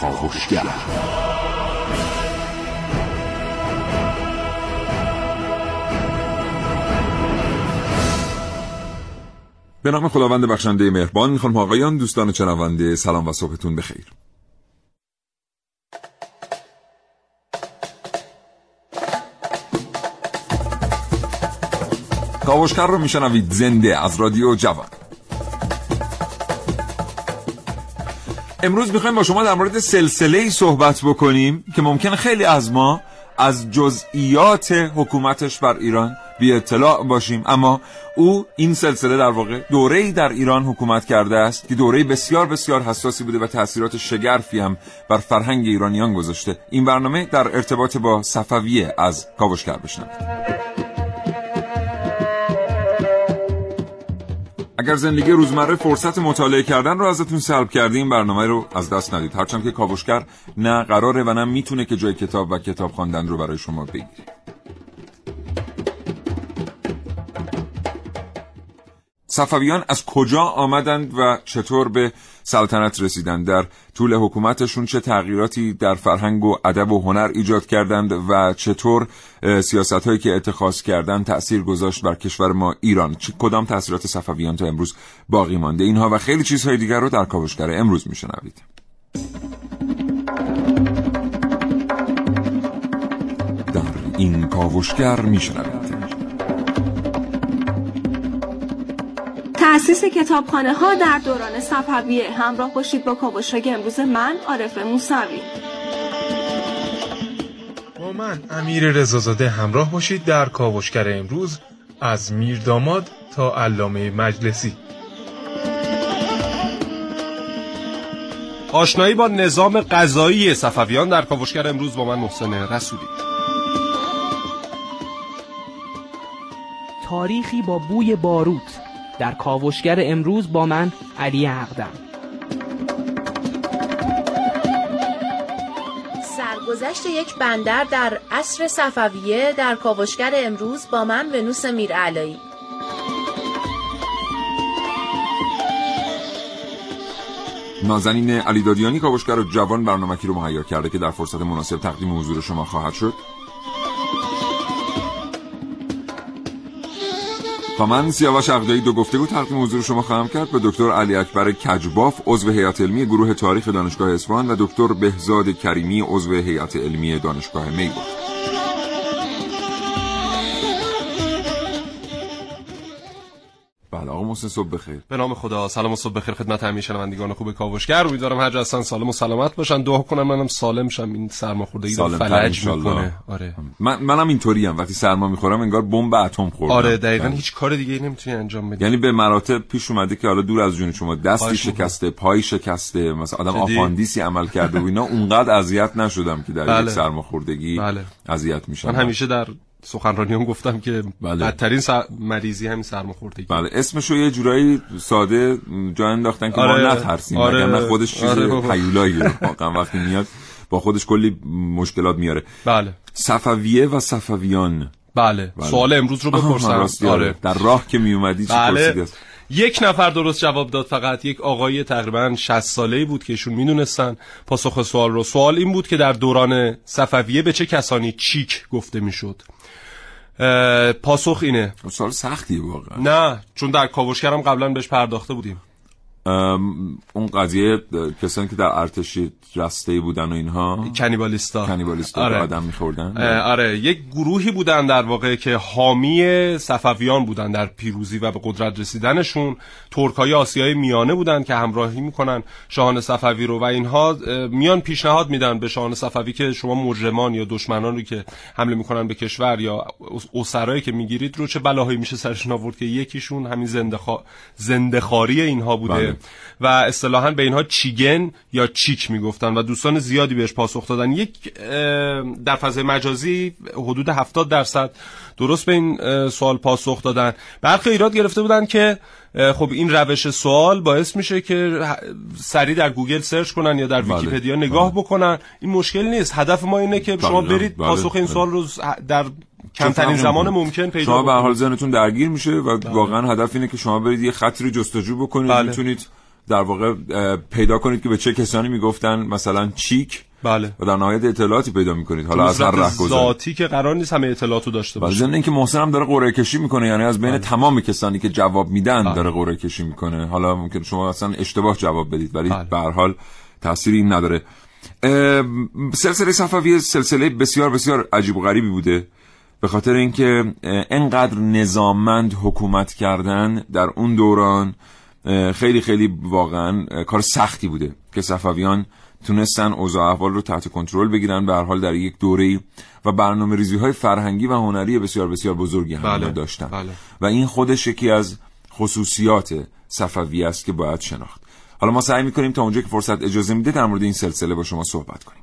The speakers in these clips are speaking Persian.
کاوشگر به نام خداوند بخشنده مهربان خانم آقایان دوستان چنونده سلام و صبحتون بخیر. کاوشگر رو میشنوید زنده از رادیو جوان. امروز می‌خوایم با شما در مورد سلسله ای صحبت بکنیم که ممکن خیلی از ما از جزئیات حکومتش بر ایران بی اطلاع باشیم. اما او این سلسله در واقع دوره در ایران حکومت کرده است که دوره بسیار بسیار حساسی بوده و تاثیرات شگرفی هم بر فرهنگ ایرانیان گذاشته. این برنامه در ارتباط با صفویه از کاوشگر بشنوید اگر زندگی روزمره فرصت مطالعه کردن رو ازتون سلب کردیم برنامه رو از دست ندید. هرچند که کاوشگر نه قراره و نه می‌تونه که جای کتاب و کتاب خواندن رو برای شما بگیره. صفویان از کجا آمدند و چطور به سلطنت رسیدند در طول حکومتشون چه تغییراتی در فرهنگ و ادب و هنر ایجاد کردند و چطور سیاست هایی که اتخاذ کردند تأثیر گذاشت بر کشور ما ایران؟ چه کدام تأثیرات صفویان تا امروز باقی مانده اینها و خیلی چیزهای دیگر رو در کاوشگر امروز میشنوید. در این کاوشگر میشنوید تأسیس کتابخانه ها در دوران صفویه همراه باشید با کاوشگر امروز من عارف موسوی. با من امیر رضازاده همراه باشید در کاوشگر امروز از میر داماد تا علامه مجلسی. آشنایی با نظام قضایی صفویان در کاوشگر امروز با من محسن رسولی. تاریخی با بوی باروت در کاوشگر امروز با من علی عقدم سرگذشت یک بندر در عصر صفویه در کاوشگر امروز با من ونوس میرعلایی. نازنین علی دادیانی کاوشگر جوان برنامه‌کی رو مهیا کرده که در فرصت مناسب تقدیم حضور شما خواهد شد. و من سیاوش عقدایی دو گفته بود تقدیم حضور شما خواهم کرد به دکتر علی اکبر کجباف عضو هیئت علمی گروه تاریخ دانشگاه اصفهان و دکتر بهزاد کریمی عضو هیئت علمی دانشگاه می‌گفت آقا محسن صبح بخیر. به نام خدا سلام و صبح بخیر خدمت همه شنوندگان خوب کاوشگر. امیدوارم هر جا هستن سالم و سلامت باشن. دعا کنم منم سالم شم. این سرماخوردگی رو فلج می‌کنه. آره. من منم اینطوری ام وقتی سرما می‌خورم انگار بمب اتم خوردم. آره دقیقاً بله. هیچ کار دیگه نمی‌تونی انجام بدی. یعنی به مراتب پیش اومده که حالا دور از جون شما دستی شکسته پای شکسته مثلا آدم آپاندیسی عمل کرده و اینا اونقدر اذیت نشدم که در بله. یک سرماخوردگی بله. اذیت میشم. من همیشه در سخنرانیام گفتم که بله. بدترین سر... مریضی همین سرماخوردگی بله اسمشو یه جورایی ساده جا انداختن که آره. ما نترسیم آره. نه خودش چیز آره. حیولایی واقعا وقتی میاد با خودش کلی مشکلات میاره بله صفویه و صفویان بله, بله. سوال امروز رو بپرسم آره. آره. در راه که می اومدی چی بله. یک نفر درست جواب داد فقط یک آقای تقریبا 60 ساله بود که ایشون می‌دونستن پاسخ سوال رو سوال این بود که در دوران صفویه به چه کسانی چیک گفته می‌شد پاسخ اینه. سال سختی واقعا. نه چون در کاوشگرم قبلا بهش پرداخته بودیم. اون قضیه کسانی که در ارتش رسته بودن و اینها. کنیبالیستا. کنیبالیستا آره. آدم میخوردن. آره. یک گروهی بودن در واقع که حامی صفویان بودن در پیروزی و به قدرت رسیدنشون. ترکای آسیای میانه بودن که همراهی می‌کنن شاهان صفوی رو و اینها میان پیشنهاد میدن به شاهان صفوی که شما مجرمان یا دشمنان رو که حمله می‌کنن به کشور یا اسرایی که می‌گیرید رو چه بلاهایی میشه سرشون آورد که یکیشون همین زنده زندخاری اینها بوده. بله. و اصطلاحا به اینها چیگن یا چیک می‌گفتن و دوستان زیادی بهش پاسخ دادن یک در فضای مجازی حدود 70 درصد درست به این سوال پاسخ دادن برخی ایراد گرفته بودن که خب این روش سوال باعث میشه که سریع در گوگل search کنن یا در بله. ویکیپدیا نگاه بله. بکنن این مشکل نیست هدف ما اینه که شما بله. برید پاسخ این سوال رو در کمترین زمان ممکن پیدا شما به حال ذهنتون درگیر میشه و واقعا هدف اینه که شما برید یه خطی رو جستجو بکنید. بله. می‌تونید در واقع پیدا کنید که به چه کسانی می‌گفتن مثلا چیک. بله. و در نهایت اطلاعاتی پیدا می‌کنید. حالا از هر راه ذاتی که قرار نیست همه اطلاعاتو داشته باشه ضمن اینکه محسن هم داره قرعه کشی می‌کنه یعنی از بین بله. تمام کسانی که جواب میدن بله. داره قرعه کشی می‌کنه. حالا ممکن شما اصلا اشتباه جواب بدید ولی بله. به هر حال تأثیری این نداره. سلسله صفوی سلسله بسیار بسیار عجیب و غریبی بوده. به خاطر اینکه انقدر نظاممند حکومت کردن در اون دوران خیلی خیلی واقعا کار سختی بوده که صفویان تونستن اوضاع احوال رو تحت کنترل بگیرن به هر حال در یک دوره و برنامه ریزی های فرهنگی و هنری بسیار بسیار بزرگی هم بله، داشتن. بله. و این خودش یکی از خصوصیات صفوی است که باید شناخت. حالا ما سعی می‌کنیم تا اونجا که فرصت اجازه میده در مورد این سلسله با شما صحبت کنیم.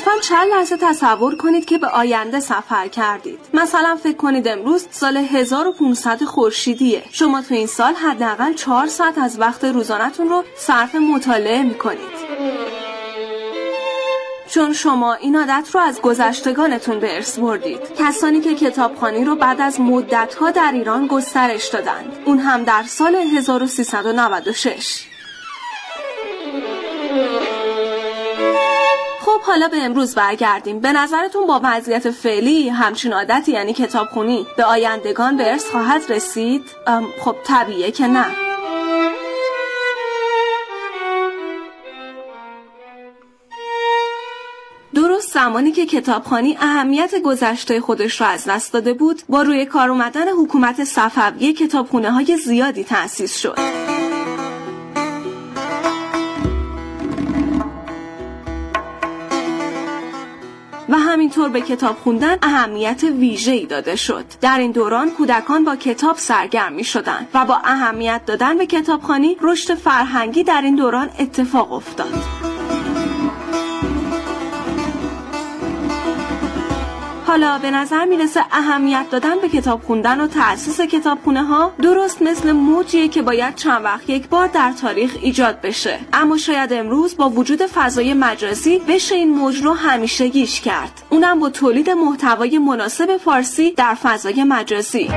لطفا چند لحظه تصور کنید که به آینده سفر کردید. مثلا فکر کنید امروز سال 1500 خورشیدیه. شما تو این سال حداقل 4 ساعت از وقت روزانهتون رو صرف مطالعه می‌کنید. چون شما این عادت رو از گذشتگانتون به ارث بردید. کسانی که کتابخانی رو بعد از مدتها در ایران گسترش دادند. اون هم در سال 1396 خب حالا به امروز برگردیم. به نظرتون با وضعیت فعلی همچین عادتی یعنی کتابخونی به آیندگان به ارث خواهد رسید؟ خب طبیعیه که نه. درست زمانی که کتابخانی اهمیت گذشته خودش را از دست داده بود با روی کار اومدن حکومت صفوی کتابخونه های زیادی تأسیس شد. همینطور به کتاب خوندن اهمیت ویژه‌ای داده شد. در این دوران کودکان با کتاب سرگرم می شدند و با اهمیت دادن به کتابخانی رشد فرهنگی در این دوران اتفاق افتاد. حالا به نظر می‌رسه اهمیت دادن به کتاب خوندن و تأسیس کتابخونه ها درست مثل موجیه که باید چند وقت یک بار در تاریخ ایجاد بشه. اما شاید امروز با وجود فضای مجازی بشه این موج رو همیشه گیش کرد. اونم با تولید محتوای مناسب فارسی در فضای مجازی.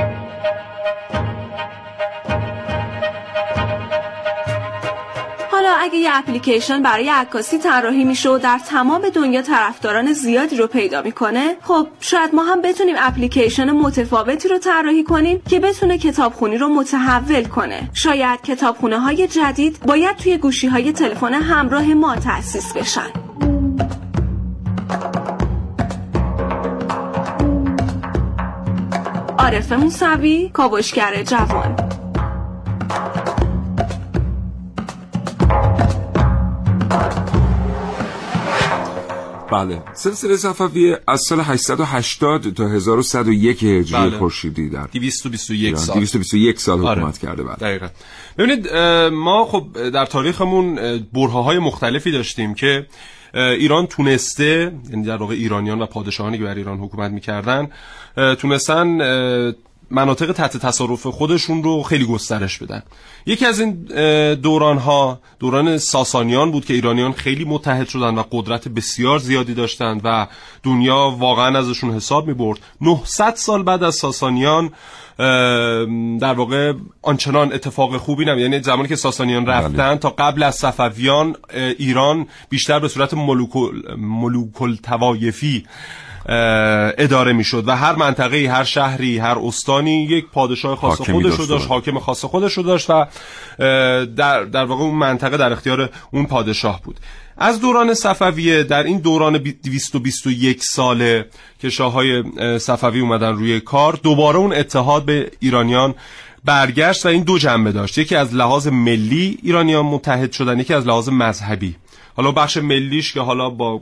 حالا اگه یه اپلیکیشن برای عکاسی طراحی میشه و در تمام دنیا طرفداران زیادی رو پیدا می‌کنه خب شاید ما هم بتونیم اپلیکیشن متفاوتی رو طراحی کنیم که بتونه کتابخونی رو متحول کنه. شاید کتابخونه های جدید باید توی گوشی های تلفن همراه ما تأسیس بشن. عارف موسوی کاوشگر جوان. بله. سلسله صفوی از سال 880 تا 1101 هجری بله. خورشیدی در 221 سال. 221 سال آره. حکومت کرده بله. دقیقاً. ببینید ما خب در تاریخمون برهه مختلفی داشتیم که ایران تونسته یعنی در واقع ایرانیان و پادشاهانی که بر ایران حکومت می‌کردن تونستن مناطق تحت تصرف خودشون رو خیلی گسترش بدن یکی از این دوران ها دوران ساسانیان بود که ایرانیان خیلی متحد شدن و قدرت بسیار زیادی داشتند و دنیا واقعا ازشون حساب می برد 900 سال بعد از ساسانیان در واقع آنچنان اتفاق خوبی نمی یعنی زمانی که ساسانیان بله. رفتن تا قبل از صفویان ایران بیشتر به صورت ملوکل, ملوکل توایفی اداره می‌شد و هر منطقه هر شهری هر استانی یک پادشاه خاص خودش رو داشت حاکم خاص خودش رو داشت و در, در واقع اون منطقه در اختیار اون پادشاه بود. از دوران صفویه در این دوران 221 ساله که شاههای صفوی اومدن روی کار دوباره اون اتحاد به ایرانیان برگشت و این دو جنبه داشت. یکی از لحاظ ملی ایرانیان متحد شدن یکی از لحاظ مذهبی. حالا بخش ملیش که حالا با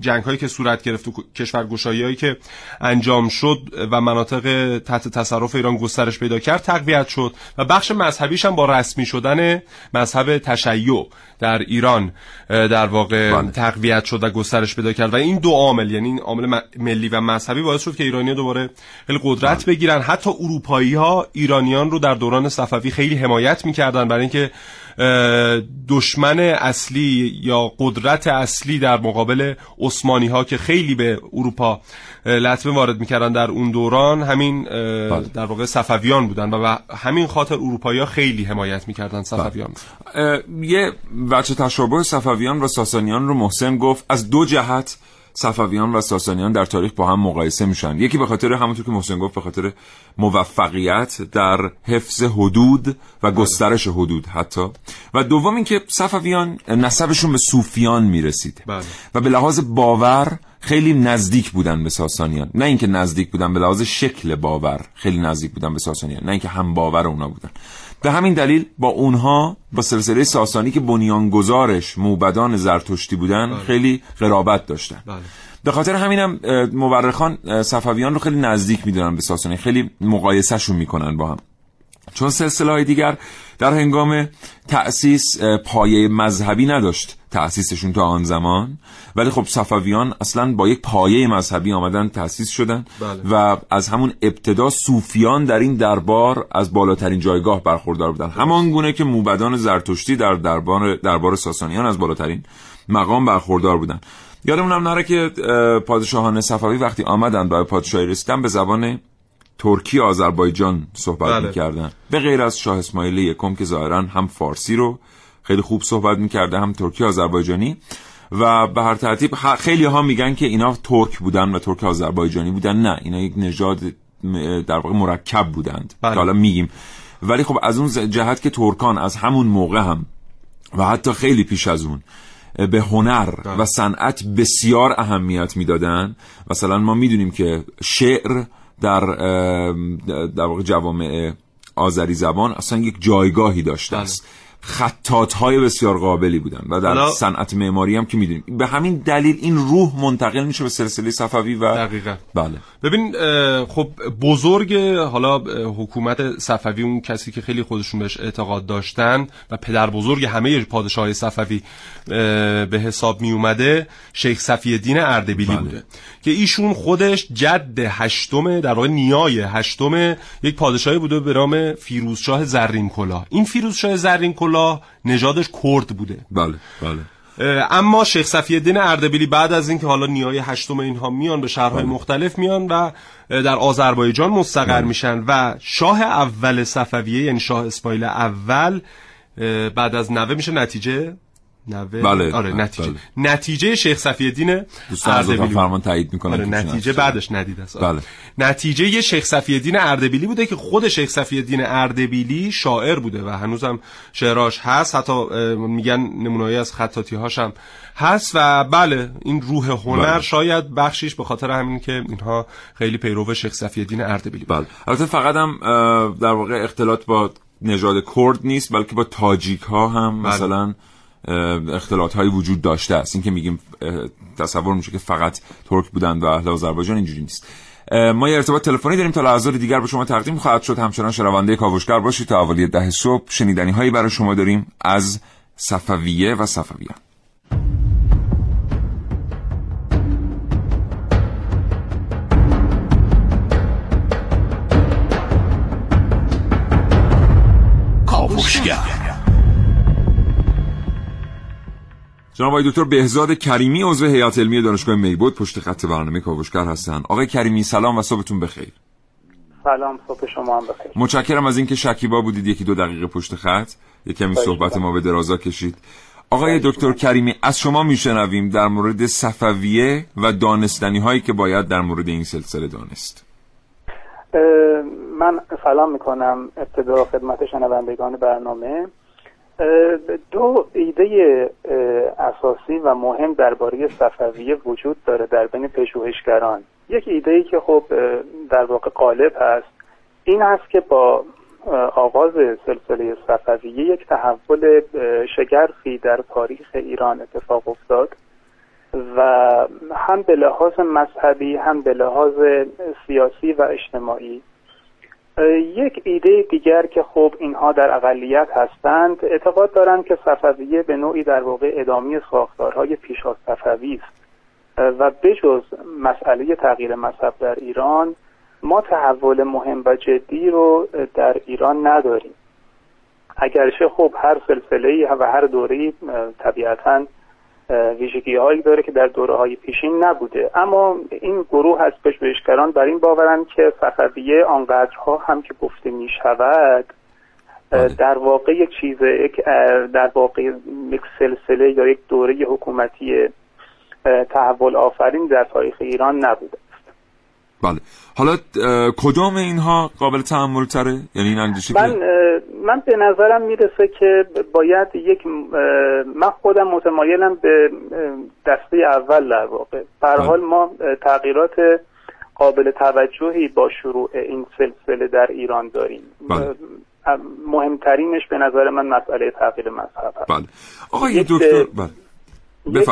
جنگ هایی که صورت گرفت و کشورگشایی هایی که انجام شد و مناطق تحت تصرف ایران گسترش پیدا کرد تقویت شد و بخش مذهبیش هم با رسمی شدن مذهب تشیع در ایران در واقع بله. تقویت شد و گسترش پیدا کرد و این دو عامل یعنی این عامل ملی و مذهبی باعث شد که ایرانی دوباره خیلی قدرت بله. بگیرن حتی اروپایی ها ایرانیان رو در دوران صفوی خیلی حمایت می‌کردن برای اینکه دشمن اصلی یا قدرت اصلی در مقابل عثمانی ها که خیلی به اروپا لطمه وارد می‌کردن در اون دوران همین بله. در واقع صفویان بودن و همین خاطر اروپایی ها خیلی حمایت می‌کردن صفویان اه، یه بچه تشابه صفویان و ساسانیان رو محسن گفت از دو جهت صفویان و ساسانیان در تاریخ با هم مقایسه میشن. یکی به خاطر همونطور که محسن گفت به خاطر موفقیت در حفظ حدود و گسترش حدود حتی. و دوم اینکه صفویان نسبشون به صوفیان می‌رسید. بله. و به لحاظ باور خیلی نزدیک بودن به ساسانیان. نه اینکه نزدیک بودن به لحاظ شکل باور خیلی نزدیک بودن به ساسانیان. نه اینکه هم باور اونا بودن. به همین دلیل با اونها با سلسله ساسانی که بنیانگذارش موبدان زرتشتی بودن خیلی قرابت داشتن. بله. به خاطر همینم مورخان صفویان رو خیلی نزدیک می‌دونن به ساسانی خیلی مقایسهشون می‌کنن با هم. چون سلسله های دیگر در هنگام تأسیس پایه مذهبی نداشت تأسیسشون تا آن زمان. ولی خب صفویان اصلا با یک پایه مذهبی آمدن تأسیس شدن بله. و از همون ابتدا صوفیان در این دربار از بالاترین جایگاه برخوردار بودن. همان گونه که موبدان زرتشتی در دربار دربار ساسانیان از بالاترین مقام برخوردار بودن. یادمونم نره که اه، پادشاهان صفوی وقتی آمدن برای پادشاهی رسیدن به زبان ترکی آذربایجان صحبت بله. می‌کردن. به غیر از شاه اسماعیل یکم که ظاهرا هم فارسی رو خیلی خوب صحبت می‌کرده هم ترکی آذربایجانی. و به هر ترتیب خیلی ها میگن که اینا ترک بودن و ترک آذربایجانی بودن. نه اینا یک نژاد در واقع مرکب بودند. بله. که حالا میگیم. ولی خب از اون جهت که ترکان از همون موقع هم و حتی خیلی پیش از اون به هنر و صنعت بسیار اهمیت می‌دادن. مثلا ما می‌دونیم که شعر در در واقع جوامع آذری زبان اصلا یک جایگاهی داشته است. خطات های بسیار قابلی بودن و در صنعت معماری هم که می‌دونیم. به همین دلیل این روح منتقل میشه به سلسله صفوی و دقیقا. بله. ببین خب بزرگ حالا حکومت صفوی اون کسی که خیلی خودشون بهش اعتقاد داشتن و پدر بزرگ همه پادشاه صفوی به حساب می اومده شیخ صفی الدین اردبیلی بوده. که ایشون خودش جد هشتم در واقع نیای هشتم یک پادشاهی بوده به نام فیروزشاه زرین کلاه این فیروزشاه زرین کلاه نژادش کرد بوده. بله بله. اما شیخ صفی الدین اردبیلی بعد از اینکه حالا نیای هشتم اینها میان به شهرهای مختلف میان و در آذربایجان مستقر میشن و شاه اول صفویه یعنی شاه اسماعیل اول بعد از نوه میشه نتیجه نوه بله، آره بله. نتیجه نتیجه شیخ صفی الدین اردبیلی فرمان تایید می‌کنن آره نتیجه بعدش ندید است آره. بله. نتیجه یه شیخ صفی الدین اردبیلی بوده که خود شیخ صفی الدین اردبیلی شاعر بوده و هنوزم شعراش هست حتی میگن نمونه‌ای از خطاطی هاشم هست و بله این روح هنر بله. شاید بخشیش به خاطر همین که اینها خیلی پیرو شیخ صفی الدین اردبیلی. بله البته فقط هم در واقع اختلاط با نژاد کرد نیست بلکه با تاجیک ها هم بله. مثلا اختلاط هایی وجود داشته است. این که میگیم تصور میشه که فقط ترک بودند و اهل آذربایجان اینجوری نیست. ما یه ارتباط تلفنی داریم تا لحظات دیگر به شما تقدیم خواهد شد. همچنان شنونده کاوشگر باشید تا حوالی ده صبح شنیدنی هایی برای شما داریم از صفویه و صفویان جناب آقای دکتر بهزاد کریمی عضو هیئت علمی دانشگاه میبود پشت خط برنامه کاوشگر هستن. آقای کریمی سلام و صبحتون بخیر. سلام صبح شما هم بخیر. متشکرم از اینکه شکیبا بودید یکی دو دقیقه پشت خط. یک کمی صحبت ما به درازا کشید. آقای دکتر کریمی از شما میشنویم در مورد صفویه و دانستنی هایی که باید در مورد این سلسله دانست. من سلام می‌کنم ابتدا خدمت شنوندگان برنامه. دو ایده اساسی و مهم درباره صفویه وجود داره در بین پژوهشگران. یک ایده ای که خب در واقع غالب هست این هست که با آغاز سلسله صفویه یک تحول شگرفی در تاریخ ایران اتفاق افتاد و هم به لحاظ مذهبی هم به لحاظ سیاسی و اجتماعی یک ایده دیگر که خب اینها در اقلیت هستند اعتقاد دارند که صفویه به نوعی در واقع ادامه ساختارهای پیش از صفوی است و بجز مسئله تغییر مذهب در ایران ما تحول مهم و جدی رو در ایران نداریم. اگرچه خب هر سلسله و هر دوره طبیعتا ویژگی هایی داره که در دوره های پیشین نبوده اما این گروه از پژوهشگران بر این باورند که صفویه آنقدرها هم که گفته می شود بله. در واقع یک چیز در واقع یک سلسله یا یک دوره حکومتی تحول آفرین در تاریخ ایران نبوده بله. حالا کدام اینها قابل تحمل تره یعنی این اندیشه من من به نظرم می‌رسه که باید یک من خودم متمایلم به دسته اول در واقع. به بله. حال ما تغییرات قابل توجهی با شروع این سلسله در ایران داریم. بله. مهمترینش به نظر من مسئله تغییر مذهب هست بله. آقای دکتر بله. یک.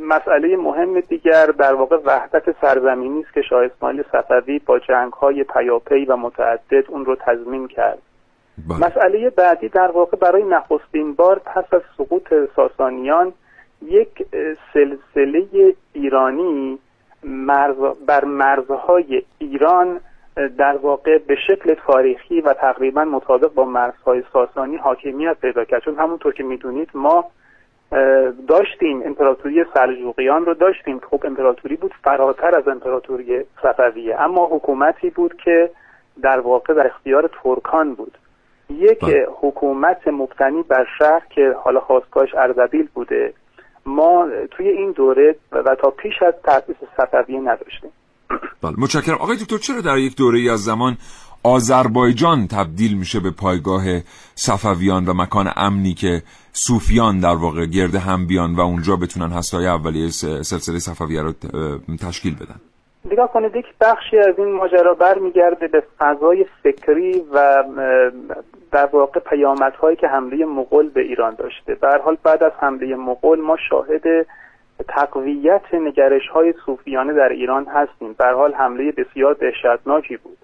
مسئله مهم دیگر در واقع وحدت سرزمینی است که شاه اسماعیل صفوی با جنگ‌های پیاپی و متعدد اون رو تضمین کرد بله. مسئله بعدی در واقع برای نخستین بار پس از سقوط ساسانیان یک سلسله ایرانی مرز بر مرزهای ایران در واقع به شکل تاریخی و تقریبا مطابق با مرزهای ساسانی حاکمیت پیدا کرد چون همونطور که می‌دونید ما داشتیم امپراتوری سلجوقیان رو داشتیم. خب امپراتوری بود فراتر از امپراتوری صفویه. اما حکومتی بود که در واقع در اختیار ترکان بود. یک بله. حکومت مبتنی بر شهر که حالا خواستگاهش اردبیل بوده ما توی این دوره و تا پیش از تأسیس صفویه نداشتیم. بله متشکرم. آقای دکتر چرا در یک دوره ای از زمان آذربایجان تبدیل میشه به پایگاه صفویان و مکان امنی که صوفیان در واقع گرد هم بیان و اونجا بتونن هستای اولیه سلسله صفویه رو تشکیل بدن. نگاه کنید یک بخشی از این ماجرا برمیگرده به فضای فکری و در واقع پیامدهایی که حمله مغول به ایران داشته. به حال بعد از حمله مغول ما شاهد تقویت نگرش های صوفیانه در ایران هستیم. به حال حمله بسیار دهشتناکی بود.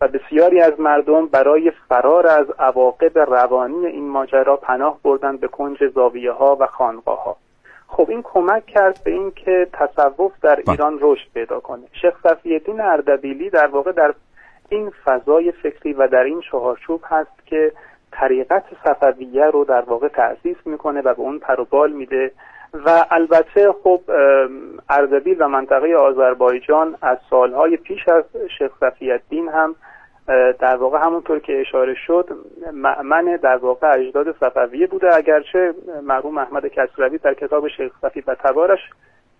و بسیاری از مردم برای فرار از عواقب روانی این ماجرا پناه بردن به کنج زاویه ها و خانقاه ها خب این کمک کرد به اینکه تصوف در بله. ایران رشد پیدا کنه شیخ صفیالدین اردبیلی در واقع در این فضای فکری و در این چهارچوب هست که طریقت صفویه رو در واقع تأسیس می‌کنه و به اون پروبال میده و البته خب اردبیل و منطقه آذربایجان از سالهای پیش از شیخ صفیالدین هم اه، در واقع همونطور که اشاره شد مأمن در واقع اجداد صفویه بوده. اگرچه مرحوم احمد کسروی در کتاب شیخ صفی و تبارش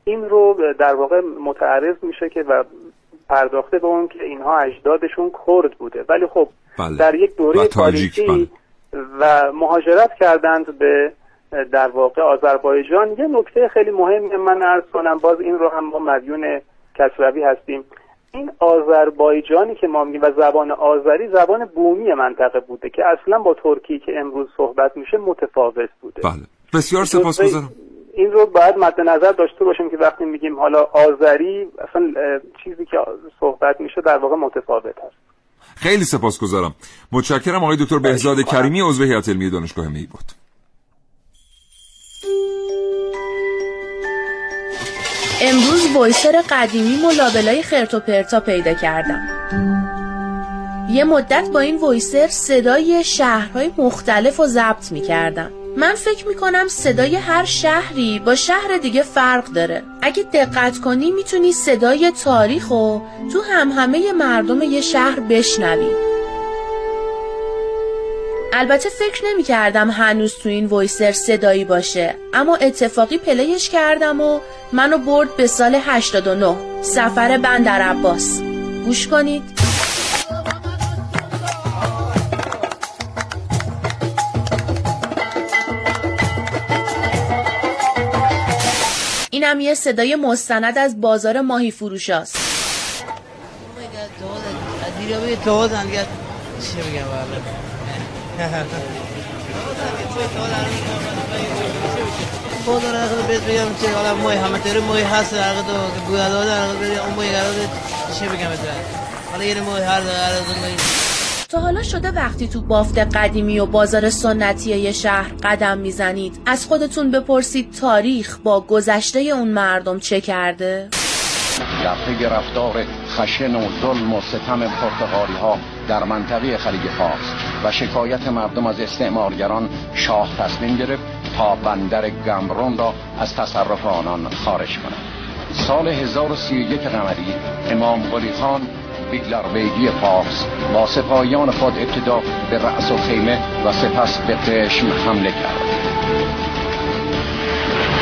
این رو در واقع متعرض میشه که و پرداخته به اون که اینها اجدادشون کرد بوده. ولی خب بله. در یک دوره تاریخی و مهاجرت کردند به در واقع آذربایجان. یه نکته خیلی مهم من عرض کنم باز این رو هم ما مدیون کسروی هستیم. این آذربایجانی که ما میگیم و زبان آذری زبان بومی منطقه بوده که اصلا با ترکی که امروز صحبت میشه متفاوت بوده. بله. بسیار سپاسگزارم این رو باید مد نظر داشته باشیم که وقتی میگیم حالا آذری اصلا چیزی که صحبت میشه در واقع متفاوت هست. خیلی سپاسگزارم متشکرم آقای دکتر بهزاد خواهش کریمی عضو هیئت علمی دانشگاه می بود امروز وایسر قدیمی و لابلای خرت و پرتا پیدا کردم. یه مدت با این وایسر صدای شهرهای مختلف رو ضبط می کردم من فکر می کنم صدای هر شهری با شهر دیگه فرق داره. اگه دقت کنی می‌تونی صدای تاریخ رو تو هم همه مردم یه شهر بشنوی. البته فکر نمی کردم هنوز تو این وایسر صدایی باشه اما اتفاقی پلیش کردم و منو برد به سال 89 سفر بندر عباس. گوش کنید. اینم یه صدای مستند از بازار ماهی بگه توازن دیگه چی بگم؟ را خدا بهت بگم چه حالا موی همه تیره موی هست در تو گویا داده در بگم اون موی قرار چی بگم حالا یه موی هر در موی تا حالا شده وقتی تو بافت قدیمی و بازار سنتی یه شهر قدم می‌زنید از خودتون بپرسید تاریخ با گذشته اون مردم چه کرده؟ در پی رفتار خشن و ظلم و ستم پرتغالی ها در منطقه خلیج فارس و شکایت مردم از استعمارگران شاه تصمیم گرفت تا بندر گمرون را از تصرف آنان خارج کند. سال 1031 قمری امام قلی خان بیگلر فارس با سپاهیان خود ابتدا به رأس و خیمه و سپس به قشم حمله کرد.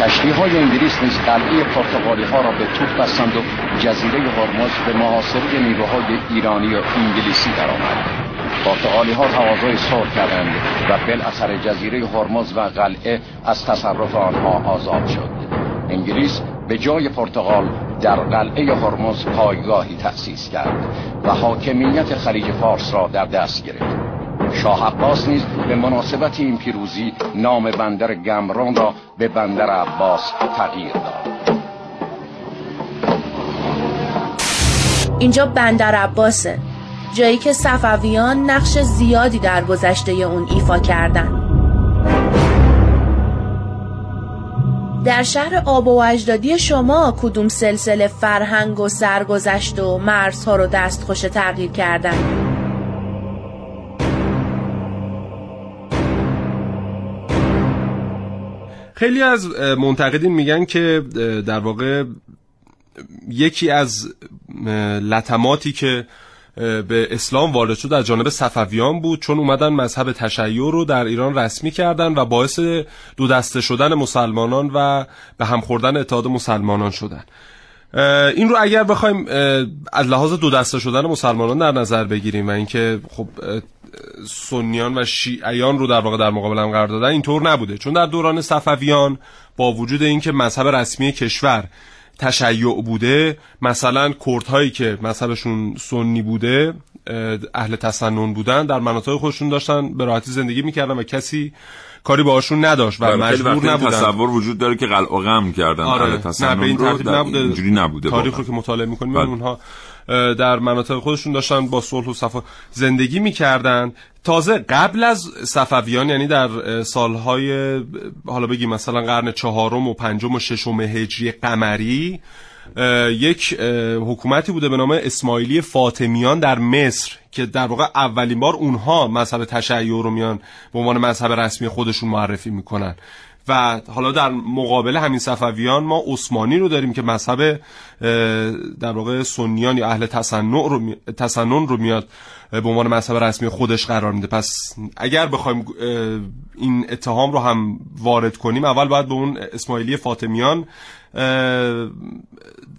کشتی های انگلیس نیز قلعه پرتغالی ها را به توپ بستند و جزیره هرمز به محاصره نیروهای های ایرانی و انگلیسی درآمد. پرتغالی ها تقاضای صلح کردند و بالاثر جزیره هرمز و قلعه از تصرف آنها آزاد شد. انگلیس به جای پرتغال در قلعه هرمز پایگاهی تأسیس کرد و حاکمیت خلیج فارس را در دست گرفت. شاه عباس نیز به مناسبت این پیروزی نام بندر گمران را به بندر عباس تغییر داد. اینجا بندر عباسه. جایی که صفویان نقش زیادی در گذشته اون ایفا کردند. در شهر آب و اجدادی شما کدوم سلسله فرهنگ و سرگذشت و مرزها رو دستخوش تغییر کردن خیلی از منتقدین میگن که در واقع یکی از لطماتی که به اسلام وارد شد از جانب صفویان بود چون اومدن مذهب تشیع رو در ایران رسمی کردن و باعث دو دسته شدن مسلمانان و به هم خوردن اتحاد مسلمانان شدن. این رو اگر بخوایم از لحاظ دو دسته شدن مسلمانان در نظر بگیریم و اینکه خب سنیان و شیعیان رو در واقع در مقابل هم قرار دادن اینطور نبوده. چون در دوران صفویان با وجود اینکه مذهب رسمی کشور تشیع بوده مثلا کردهایی که مذهبشون سنی بوده اهل تسنن بودن در مناطق خودشون داشتن به راحتی زندگی می‌کردن و کسی کاری باهاشون نداشت و مجبور نبودن تصور وجود داره که قلع و غم کردن آره. نه به این ترتیب نبوده اینجوری نبوده تاریخ رو که مطالعه می‌کنیم بله. اونها در مناطق خودشون داشتن با صلح و صفا زندگی می‌کردن. تازه قبل از صفویان یعنی در سالهای حالا بگیم مثلا قرن چهارم و پنجم و ششم هجری قمری یک حکومتی بوده به نام اسماعیلی فاطمیان در مصر که در واقع اولین بار اونها مذهب تشیع رو میان به عنوان مذهب رسمی خودشون معرفی می‌کنن. و حالا در مقابل همین صفویان ما عثمانی رو داریم که مذهب در واقع سنیان یا اهل تسنن رو, تسنن رو میاد به عنوان مذهب رسمی خودش قرار میده. پس اگر بخوایم این اتهام رو هم وارد کنیم اول باید به اون اسماعیلی فاطمیان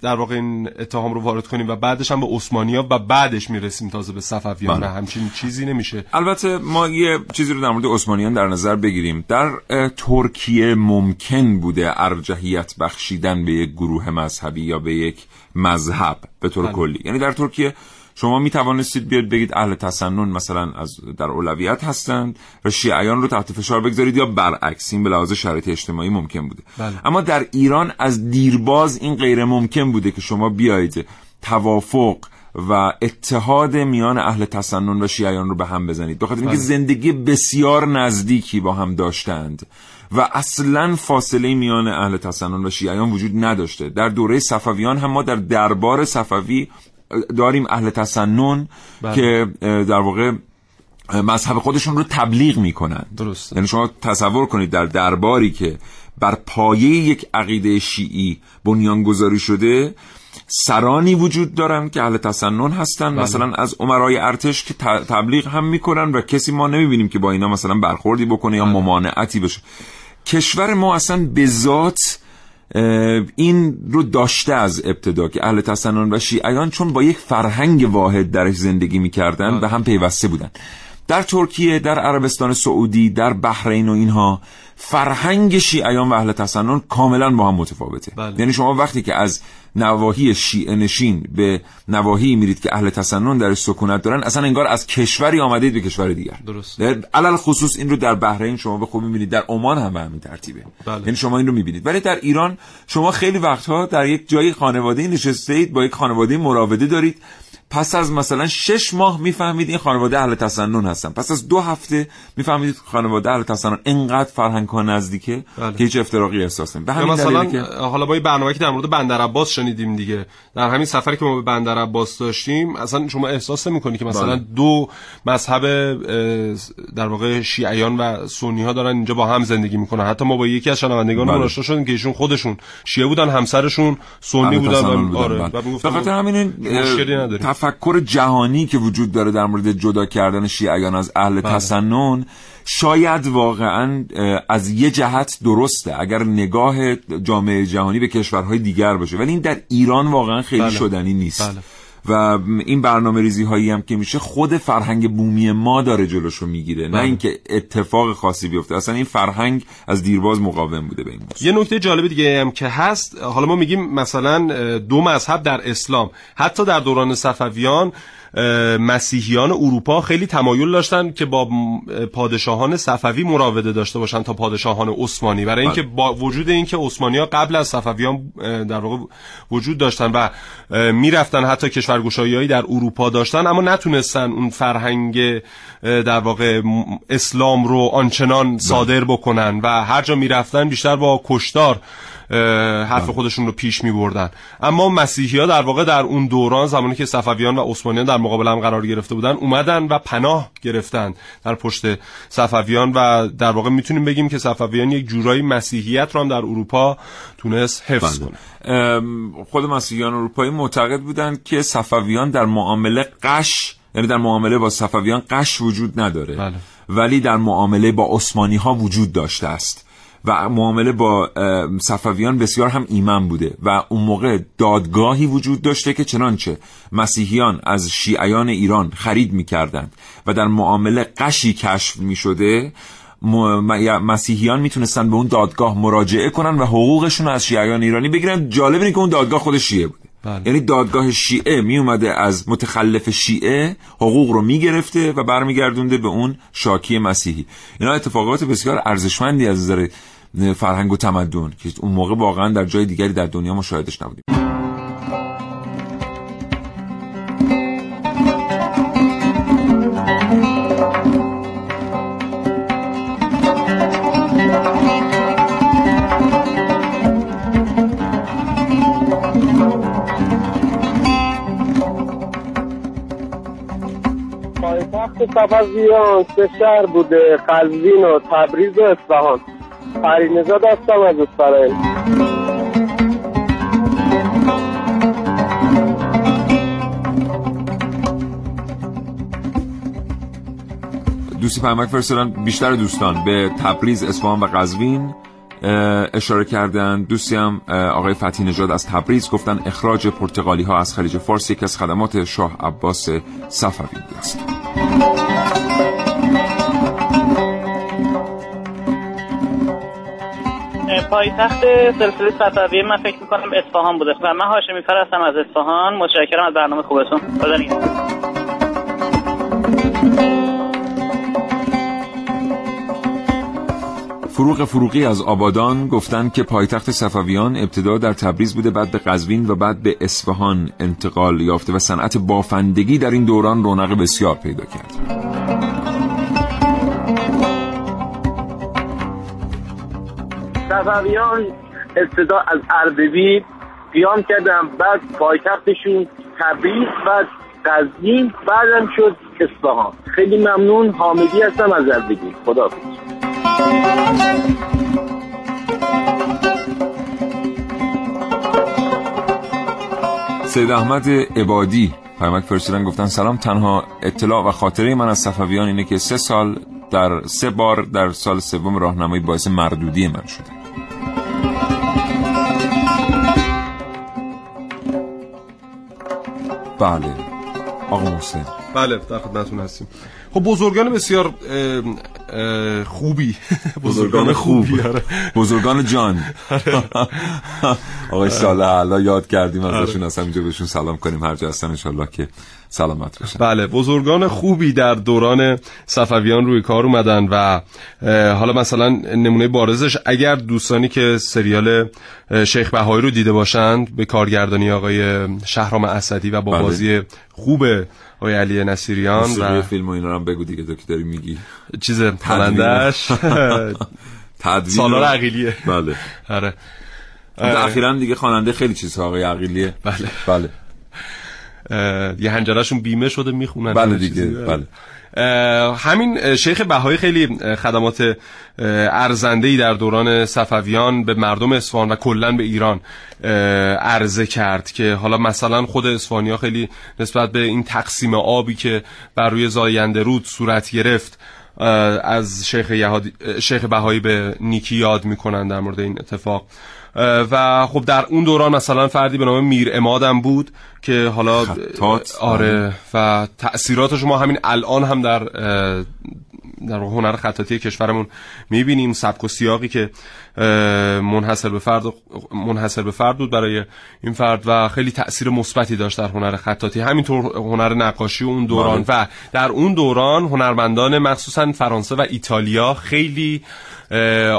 در واقع این اتهام رو وارد کنیم و بعدش هم به عثمانیا و بعدش می‌رسیم تازه به صفویان بله. همچین چیزی نمیشه البته ما یه چیزی رو در مورد عثمانیان در نظر بگیریم در ترکیه ممکن بوده ارجحیت بخشیدن به یک گروه مذهبی یا به یک مذهب به طور بله. کلی یعنی در ترکیه شما می توانستید بیاد بگید اهل تسنن مثلا از در اولویت هستند و شیعیان رو تحت فشار بگذارید یا برعکس این به لحاظ شرایط اجتماعی ممکن بوده بله. اما در ایران از دیرباز این غیر ممکن بوده که شما بیایید توافق و اتحاد میان اهل تسنن و شیعیان رو به هم بزنید بخاطر اینکه بله. زندگی بسیار نزدیکی با هم داشتند و اصلا فاصله میان اهل تسنن و شیعیان وجود نداشته در دوره صفویان هم ما در دربار صفوی داریم اهل تسنن بله. که در واقع مذهب خودشون رو تبلیغ می‌کنن درست یعنی شما تصور کنید در درباری که بر پایه یک عقیده شیعی بنیانگذاری شده سرانی وجود دارن که اهل تسنن هستن بله. مثلا از عمرای ارتش که تبلیغ هم می‌کنن و کسی ما نمی‌بینیم که با اینا مثلا برخوردی بکنه یا بله. ممانعتی بشه کشور ما اصلا به ذات این رو داشته از ابتدا که اهل تسنن و شیعیان چون با یک فرهنگ واحد درش زندگی می‌کردن به هم پیوسته بودن. در ترکیه در عربستان سعودی در بحرین و اینها فرهنگ شیعیان و اهل تسنن کاملا با هم متفاوته. بله. یعنی شما وقتی که از نواحی شیعه نشین به نواحی میرید که اهل تسنن در سکونت دارن اصلا انگار از کشوری آمدید به کشور دیگر. درست. علل خصوص این رو در بحرین شما به خوبی می‌بینید در عمان هم به همین ترتیبه. بله. یعنی شما این رو می‌بینید. ولی در ایران شما خیلی وقتها در یک جای خانواده نشسته اید با یک خانواده مراوده دارید. پس از مثلا شش ماه می‌فهمید این خانواده اهل تسنن هستن پس از دو هفته می‌فهمید خانواده اهل تسنن انقدر فرهنگ ها نزدیکه بله. که هیچ افتراقی احساس نمی به همین مثلا که حالا با برنامه که در مورد بندر عباس شنیدیم دیگه در همین سفری که ما به بندر عباس داشتیم اصلا شما احساس نمی‌کنی که مثلا بله. دو مذهب در واقع شیعیان و سنی ها دارن اینجا با هم زندگی می‌کنن حتی ما با یکی از شنوندگان بله. آشنا شدیم که ایشون خودشون شیعه بودن همسرشون سنی بودن بودن، آره. و می‌گفتن به خاطر همین مشکلی اه، نداریم تفکر جهانی که وجود داره در مورد جدا کردن شیعیان از اهل بله. تسنن شاید واقعا از یه جهت درسته اگر نگاه جامعه جهانی به کشورهای دیگر باشه ولی این در ایران واقعا خیلی بله. شدنی نیست بله. و این برنامه ریزی هایی هم که میشه خود فرهنگ بومی ما داره جلوشو می‌گیره نه بله. اینکه اتفاق خاصی بیفته اصلا این فرهنگ از دیرباز مقاوم بوده به این موضوع. یه نکته جالب دیگه هم که هست حالا ما میگیم مثلا دو مذهب در اسلام حتی در دوران صفویان مسیحیان اروپا خیلی تمایل داشتن که با پادشاهان صفوی مراوده داشته باشن تا پادشاهان عثمانی. برای اینکه با وجود اینکه عثمانی ها قبل از صفویان در واقع وجود داشتن و می‌رفتن حتی کشورگشایی‌هایی در اروپا داشتن اما نتونستن اون فرهنگ در واقع اسلام رو آنچنان صادر بکنن و هر جا می‌رفتن بیشتر با کشتار حرف خودشون رو پیش می بردن اما مسیحی ها در واقع در اون دوران زمانی که صفویان و عثمانیان در مقابل هم قرار گرفته بودن اومدن و پناه گرفتن در پشت صفویان و در واقع می‌تونیم بگیم که صفویان یک جورایی مسیحیت رو هم در اروپا تونست حفظ بله. کنه. خود مسیحیان اروپایی معتقد بودند که صفویان در معامله قش یعنی در معامله با صفویان قش وجود نداره. بله. ولی در معامله با عثمانی ها وجود داشته است. و معامله با صفویان بسیار هم ایمن بوده و اون موقع دادگاهی وجود داشته که چنانچه مسیحیان از شیعیان ایران خرید می‌کردند و در معامله قشی کشف می‌شده مسیحیان می‌تونستن به اون دادگاه مراجعه کنن و حقوقشون از شیعیان ایرانی بگیرن. جالب اینه که اون دادگاه خود شیعه بوده. بله. یعنی دادگاه شیعه می اومده از متخلف شیعه حقوق رو می‌گرفته و برمیگردونده به اون شاکی مسیحی. اینا اتفاقات بسیار ارزشمندی از نظر فرهنگ و تمدن که اون موقع واقعا در جای دیگری در دنیا مشاهدش نبودیم. پایتخت صفویان سه شهر بوده قزوین و تبریز و اصفهان. پرینزاد هستم از اسفرائیل دوستی پیامک فرستادن بیشتر دوستان. به تبریز اصفهان و قزوین اشاره کردن. دوستی هم آقای فتحی نژاد از تبریز گفتن اخراج پرتغالی ها از خلیج فارس یکی از خدمات شاه عباس صفوی بوده است. پایتخت سلسله صفویه من فکر می‌کنم اصفهان بوده. و من هاشمی فر از اصفهان. متشکرم از برنامه خوبتون. خدا. فروغ فروغی از آبادان گفتند که پایتخت صفویان ابتدا در تبریز بوده بعد به قزوین و بعد به اصفهان انتقال یافته و صنعت بافندگی در این دوران رونق بسیار پیدا کرد. صفویان ابتدا از اردبیل قیام کردن بعد پایتختشون تبریز بعد قزوین بعدم شد اصفهان. خیلی ممنون حامدی هستم از اردبیل خدا سید احمد عبادی پیامک فرستادن گفتن سلام تنها اطلاع و خاطره من از صفویان اینه که سه سال در سه بار در سال سوم راهنمایی باعث مردودی من شده. بله. آقا محسن. بله در خدمتتون هستیم. خب بزرگان بسیار اه، اه، خوبی. بزرگان خوب. آره. بزرگان جان. آقای صالح الله یاد کردیم ازشون اصلا اینجا بهشون سلام کنیم. هر جا هستن انشالله که سلامت باشن. بله بزرگان خوبی در دوران صفویان روی کار اومدن و حالا مثلا نمونه بارزش اگر دوستانی که سریال شیخ بهایی رو دیده باشند به کارگردانی آقای شهرام اسدی و با بله. بازی خوب آقای علی نصیریان و فیلم و اینا هم بگو دیگه داری میگی. چیز پرندش تدوین سالار عقیلیه. بله. آره. اخیرا دیگه خواننده خیلی چیزها آقای عقیلیه. بله. بله. یه هنجرشون بیمه شده می‌خونن. بله دیگه، بله. همین شیخ بهایی خیلی خدمات ارزنده ای در دوران صفویان به مردم اصفهان و کلا به ایران عرضه کرد که حالا مثلا خود اصفهانیا خیلی نسبت به این تقسیم آبی که بر روی زاینده رود صورت گرفت از شیخ, یهادی، شیخ بهایی به نیکی یاد می‌کنن در مورد این اتفاق. و خب در اون دوران مثلا فردی به نام میر امادم بود که حالا خطاط. آره و تأثیراتش ما همین الان هم در در هنر خطاطی کشورمون می‌بینیم. سبک و سیاقی که منحصر به فرد منحصر به فرد بود برای این فرد و خیلی تأثیر مثبتی داشت در هنر خطاطی. همینطور هنر نقاشی اون دوران. و در اون دوران هنرمندان مخصوصا فرانسه و ایتالیا خیلی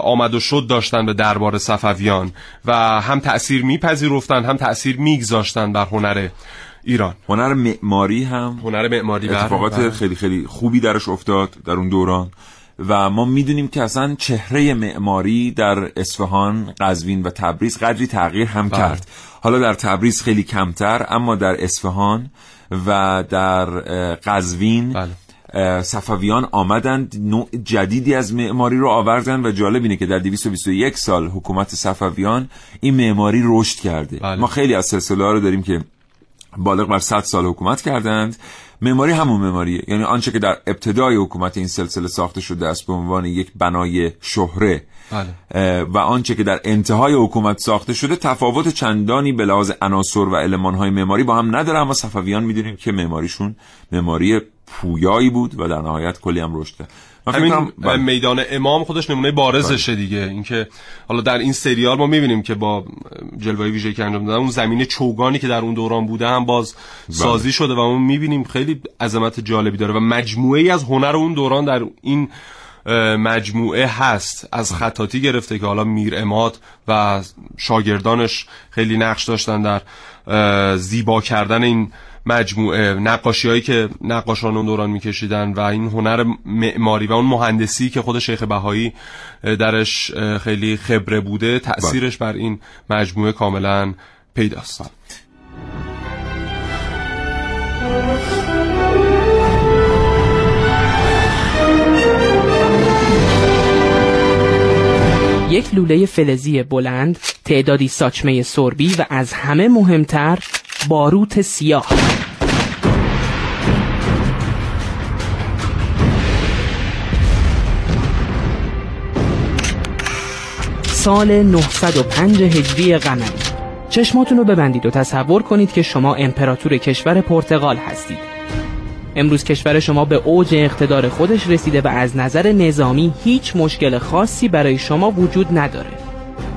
آمد و شد داشتن به دربار صفویان و هم تأثیر میپذیرفتن هم تأثیر میگذاشتن بر هنر ایران هنر معماری هم هنر معماری بله، اتفاقات بله. خیلی خیلی خوبی درش افتاد در اون دوران و ما می‌دونیم که اصلا چهره معماری در اصفهان، قزوین و تبریز قدری تغییر هم بله. کرد حالا در تبریز خیلی کمتر اما در اصفهان و در قزوین بله. صفویان آمدند نوع جدیدی از معماری رو آوردن و جالب اینه که در 221 سال حکومت صفویان این معماری رشد کرده بله. ما خیلی از سلسله ها رو داریم که بالغ بر 100 سال حکومت کردند معماری همون معماریه یعنی آنچه که در ابتدای حکومت این سلسله ساخته شده است به عنوان یک بنای شهره بله. و آنچه که در انتهای حکومت ساخته شده تفاوت چندانی به لحاظ عناصر و المانهای معماری با هم نداره اما صفویان می‌دونیم که معماریشون معماری پویایی بود و در نهایت کلی هم رشد کرد. همین بله. میدان امام خودش نمونه بارزشه دیگه. اینکه حالا در این سریال ما می‌بینیم که با جلوه ویژه که انجام دادن اون زمین چوگانی که در اون دوران بوده هم باز بله. سازی شده و ما می‌بینیم خیلی عظمت جالبی داره و مجموعه ای از هنر اون دوران در این مجموعه هست. از خطاطی گرفته که حالا میر اماد و شاگردانش خیلی نقش داشتن در زیبا کردن این مجموعه نقاشی هایی که نقاشان اون دوران میکشیدن و این هنر معماری و اون مهندسی که خود شیخ بهایی درش خیلی خبره بوده تأثیرش بر این مجموعه کاملا پیداست. یک لوله فلزی بلند تعدادی ساچمه سربی و از همه مهمتر باروت سیاه. سال 905 هجری قمری چشماتون رو ببندید و تصور کنید که شما امپراتور کشور پرتغال هستید. امروز کشور شما به اوج اقتدار خودش رسیده و از نظر نظامی هیچ مشکل خاصی برای شما وجود نداره.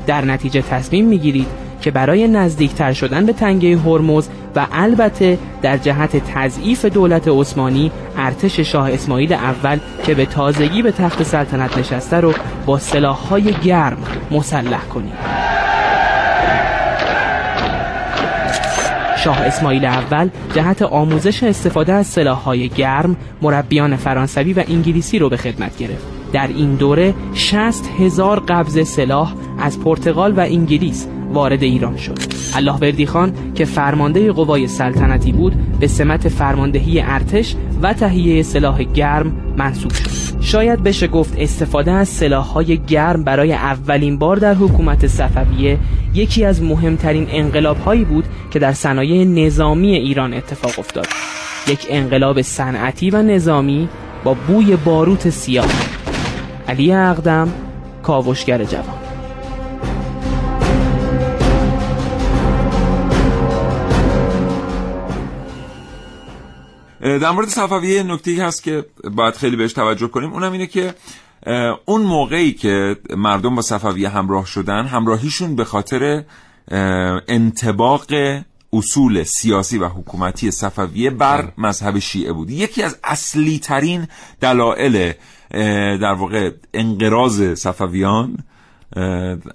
در نتیجه تصمیم می‌گیرید که برای نزدیکتر شدن به تنگه هرمز و البته در جهت تضعیف دولت عثمانی ارتش شاه اسماعیل اول که به تازگی به تخت سلطنت نشسته رو با سلاح‌های گرم مسلح کنید شاه اسماعیل اول جهت آموزش استفاده از سلاح‌های گرم مربیان فرانسوی و انگلیسی رو به خدمت گرفت. در این دوره 60 هزار قبض سلاح از پرتغال و انگلیس وارد ایران شد. الله وردی خان که فرمانده قوای سلطنتی بود به سمت فرماندهی ارتش و تهیه سلاح گرم منصوب شد. شاید بشه گفت استفاده از سلاح‌های گرم برای اولین بار در حکومت صفویه یکی از مهمترین انقلاب‌هایی بود که در صنایع نظامی ایران اتفاق افتاد. یک انقلاب صنعتی و نظامی با بوی باروت سیاه. علی اقدم کاوشگر جوان. در مورد صفویه نکته هست که باید خیلی بهش توجه کنیم. اونم اینه که اون موقعی که مردم با صفویه همراه شدن همراهیشون به خاطر انتباق اصول سیاسی و حکومتی صفویه بر مذهب شیعه بود. یکی از اصلی ترین دلایل در واقع انقراض صفویان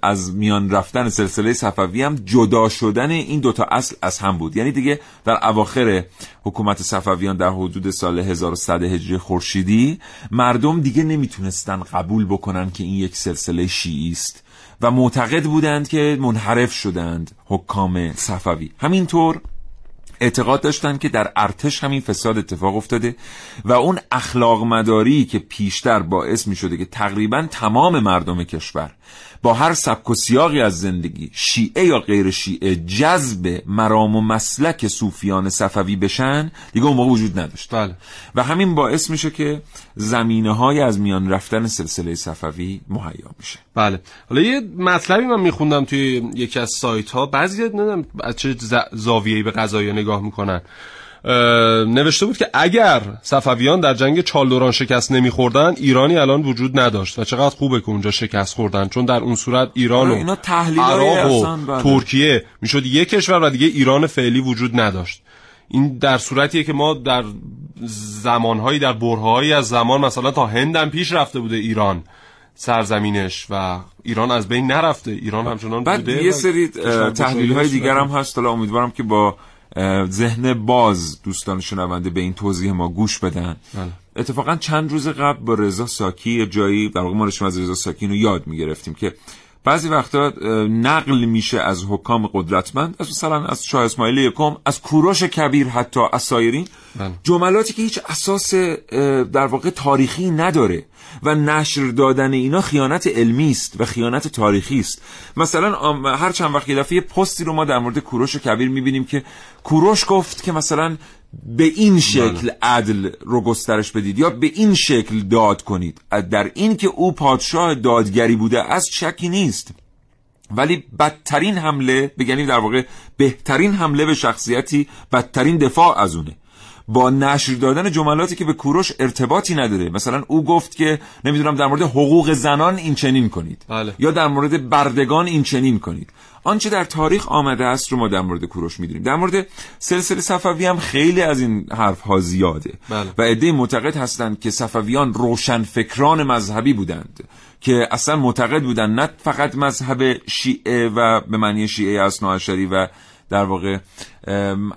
از میان رفتن سلسله صفوی هم جدا شدن این دوتا اصل از هم بود. یعنی دیگه در اواخر حکومت صفویان در حدود سال 1100 هجری خورشیدی مردم دیگه نمی‌تونستن قبول بکنن که این یک سلسله شیعی است و معتقد بودند که منحرف شدند حکام صفوی. همینطور اعتقاد داشتن که در ارتش همین فساد اتفاق افتاده و اون اخلاق مداری که پیشتر باعث می شده که تقریبا تمام مردم کشور با هر سبک و سیاقی از زندگی شیعه یا غیر شیعه جذب مرام و مسلک صوفیان صفوی بشن دیگه اون موقع وجود نداشت. بله. و همین باعث میشه که زمینه های از میان رفتن سلسله صفوی مهیا میشه. بله. حالا یه مطلبی من میخوندم توی یکی از سایت ها بعضی از چه زاویه‌ای به قضایا نگاه می‌کنن. نوشته بود که اگر صفویان در جنگ چالدوران شکست نمیخوردن ایرانی الان وجود نداشت. و چقدر خوبه که اونجا شکست خوردن چون در اون صورت ایران و عراق و بله. ترکیه می‌شد یک کشور و دیگه ایران فعلی وجود نداشت. این در صورتیه که ما در زمانهایی در برههایی از زمان مثلا تا هندم پیش رفته بوده ایران سرزمینش و ایران از بین نرفته. ایران همچنان بعد بوده یه سری تحلیل های دیگر هم هست. حالا امیدوارم که با ذهن باز دوستان شنونده به این توضیح ما گوش بدن بله. اتفاقا چند روز قبل با رضا ساکی جایی در واقع ما از رضا ساکی رو یاد می‌گرفتیم که بعضی وقتا نقل میشه از حکام قدرتمند از مثلا از شاه اسماعیل یکم از کوروش کبیر حتی از سایرین بله. جملاتی که هیچ اساس در واقع تاریخی نداره و نشر دادن اینا خیانت علمی است و خیانت تاریخی است. مثلا هر چند وقت دفعه پستی رو ما در مورد کوروش کبیر می‌بینیم که کوروش گفت که مثلا به این شکل بله. عدل رو گسترش بدید یا به این شکل داد کنید. در این که او پادشاه دادگری بوده از شکی نیست. ولی بدترین حمله بگنیم در واقع بهترین حمله به شخصیتی بدترین دفاع از اونه. با نشر دادن جملاتی که به کوروش ارتباطی نداره. مثلا او گفت که نمی‌دونم در مورد حقوق زنان این چنین کنید. بله. یا در مورد بردگان این چنین کنید. آنچه در تاریخ آمده است رو ما در مورد کوروش می‌دونیم. در مورد سلسله صفوی هم خیلی از این حرف ها زیاده. بله. و عده معتقد هستند که صفویان روشن فکران مذهبی بودند که اصلا معتقد بودند نه فقط مذهب شیعه و به معنی شیعه اصناعشری و در واقع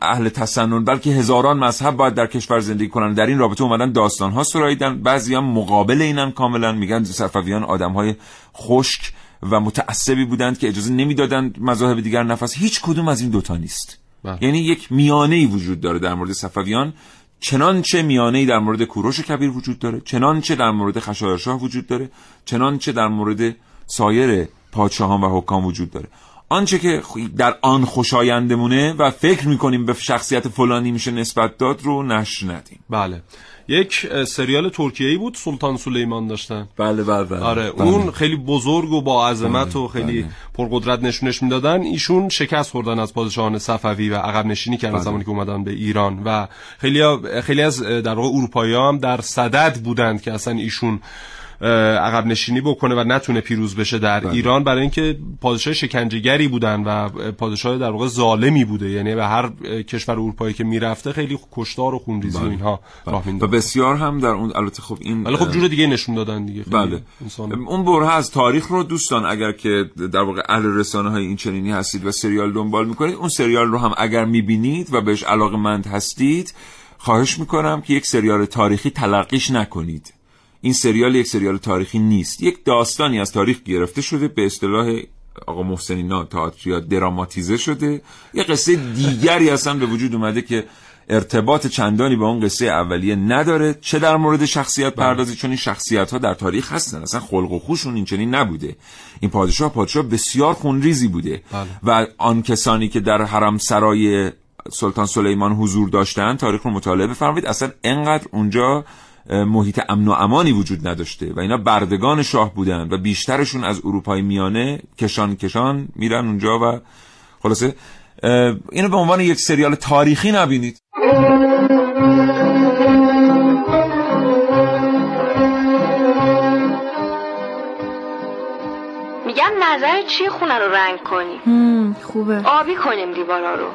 اهل تسنن بلکه هزاران مذهب باید در کشور زندگی کنن. در این رابطه اومدن داستان ها سراییدن. بعضی هم مقابل اینن کاملا میگن صفویان آدم های خشک و متعصبی بودند که اجازه نمی‌دادند مذاهب دیگر نفس. هیچ کدوم از این دوتا نیست. بله. یعنی یک میانه وجود داره در مورد صفویان چنانچه میانه در مورد کوروش کبیر وجود داره. چنانچه در مورد خشایارشاه وجود داره. چنانچه در مورد سایر پادشاهان و حکام وجود داره. آنچه که در آن خوشایندمونه و فکر می‌کنیم به شخصیت فلانی میشه نسبت داد رو نشر ندیم بله یک سریال ترکیه‌ای بود سلطان سلیمان داشتن بله بله, بله. آره بله. اون خیلی بزرگ و با عظمت بله. و خیلی بله. پرقدرت نشونش می‌دادن ایشون شکست خوردن از پادشاهان صفوی و عقب نشینی کردن بله. زمانی که اومدن به ایران و خیلی خیلی از در واقع اروپایی هم در صدد بودند که اصلا ایشون عقب نشینی بکنه و نتونه پیروز بشه در بله. ایران برای اینکه پادشاه شکنجهگری بودن و پادشاه در واقع ظالمی بوده. یعنی به هر کشور اروپایی که می‌رفته خیلی کشتار و خونریزی بله. و اینها راه و بسیار هم در اون البته خب این ولی خب جور دیگه نشون دادن دیگه. بله. اون بره از تاریخ رو دوستان اگر که در واقع اهل رسانه های این چنینی هستید و سریال دنبال می‌کنید اون سریال رو هم اگر می‌بینید و بهش علاقمند هستید خواهش می‌کنم که یک سریال تاریخی تلقیش نکنید. این سریال یک سریال تاریخی نیست. یک داستانی از تاریخ گرفته شده به اصطلاح آقا محسنی نا تئاتر دراماتیزه شده. یه قصه دیگری اصلا به وجود اومده که ارتباط چندانی با اون قصه اولیه نداره. چه در مورد شخصیت پردازی؟ چون این شخصیت ها در تاریخ هستن. اصلا خلق و خوشون این چنین نبوده. این پادشاه پادشاه بسیار خونریزی بوده. بله. و آن کسانی که در حرم سرای سلطان سلیمان حضور داشتن تاریخ رو مطالعه بفرمایید. اصلا انقدر اونجا محیط امن و امانی وجود نداشته و اینا بردگان شاه بودن و بیشترشون از اروپای میانه کشان کشان میرن اونجا و خلاصه اینو به عنوان یک سریال تاریخی نبینید. نظر چی خونه رو رنگ کنیم؟ خوبه. آبی کنیم دیوارا رو.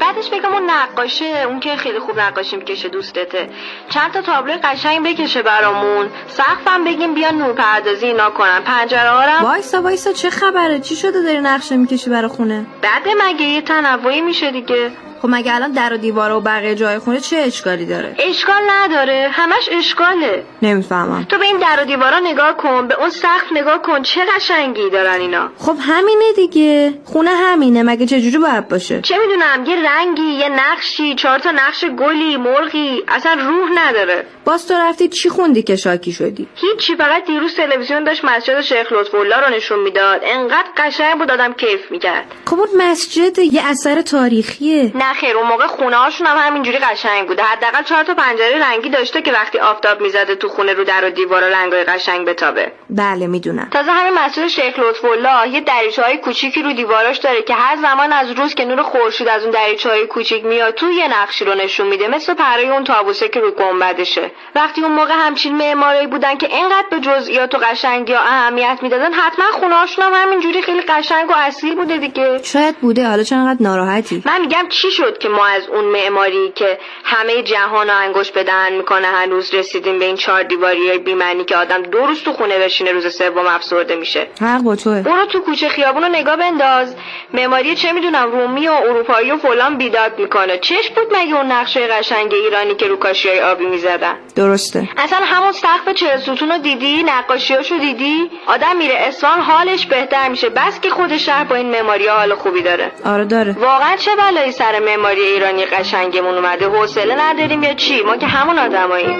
بعدش بگم اون نقاشه اون که خیلی خوب نقاشی می‌کشه دوستته. چند تا تابلو قشنگ بکشه برامون. سقفم بگیم بیان نور پردازی اینا کنن. پنجره ها وایسا وایسا چه خبره؟ چی شده داری نقشه می‌کشی برای خونه؟ بعد مگه یه تنوعی میشه دیگه؟ خب مگه الان در و دیواره و بقیه جای خونه چه اشکالی داره؟ اشکال نداره. همش اشکاله. نمی‌فهمم. تو به این در و دیوارا نگاه کن. به اون سقف نگاه کن. چه قشنگی دارن اینا. خب همینه دیگه. خونه همینه. مگه چجوری باید باشه؟ چه می‌دونم. یه رنگی یه نقشی چهار تا نقش گلی مرغی. اصلا روح نداره. باز تو رفتی چی خوندی که شاکی شدی؟ هیچی. فقط دیروز تلویزیون داشت مسجد شیخ لطف الله رو نشون می‌داد. انقدر قشنگ بود آدم کیف می‌کرد. خب اون مسجد یه اثر تاریخیه. نه خیر اون موقع خونه هاشون هم همینجوری قشنگ بوده. حداقل چهار تا پنجره رنگی داشته که وقتی آفتاب می‌زده تو خونه رو در و دیوارا رنگای قشنگ بتابه. بله می‌دونم. تازه همین مسجد شیخ لطف الله یه دریچه های کوچیکی رو دیواراش داره که هر زمان از روز که نور خورشید از اون دریچه های کوچیک میاد تو یه نقشی رو نشون میده مثل پرای اون تابوسه که رو گنبدشه. وقتی اون موقع همچین معماری بودن که اینقدر به جزئیات و قشنگی ها اهمیت می‌دادن حتما خونه هاشون هم همینجوری خیلی قشنگ و اصیل بوده دیگه. شاید بوده حالا چرا انقدر ناراحتی؟ من میگم چی شد که ما از اون معماری که همه جهان رو انگوش به دهن می‌کنه هنوز رسیدیم به این چهار دیواری بیمعنی که آدم دو روز تو خونه بشینه روز سوم افسرده میشه. حق با توه. برو تو کوچه خیابون رو نگاه بنداز. معماری چه می‌دونم رومی و اروپایی و فلان بیداد می‌کنه. چش بود مگه اون نقشه قشنگ ایرانی که رو کاشیای آبی می‌زدن؟ درسته. اصلا همون سقف چهل ستون رو دیدی؟ نقاشیاشو دیدی؟ آدم میره اصفهان حالش بهتر میشه. بس که خود شهر با این معماری حال خوبی داره. آره داره. واقعا چه بلایی سر معماری ایرانی قشنگمون اومده حوصله نداریم یا چی؟ ما که همون آدماییم.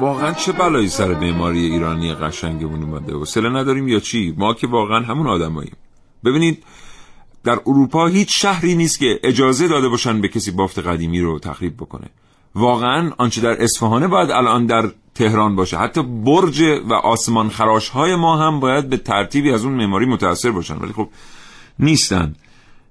واقعا چه بلایی سر معماری ایرانی قشنگمون اومده؟ حوصله نداریم یا چی؟ ما که واقعا همون آدماییم. ببینید در اروپا هیچ شهری نیست که اجازه داده باشن به کسی بافت قدیمی رو تخریب بکنه. واقعا آنچه در اصفهانه باید الان در تهران باشه. حتی برج و آسمان خراش های ما هم باید به ترتیبی از اون معماری متاثر باشن. ولی خب نیستن.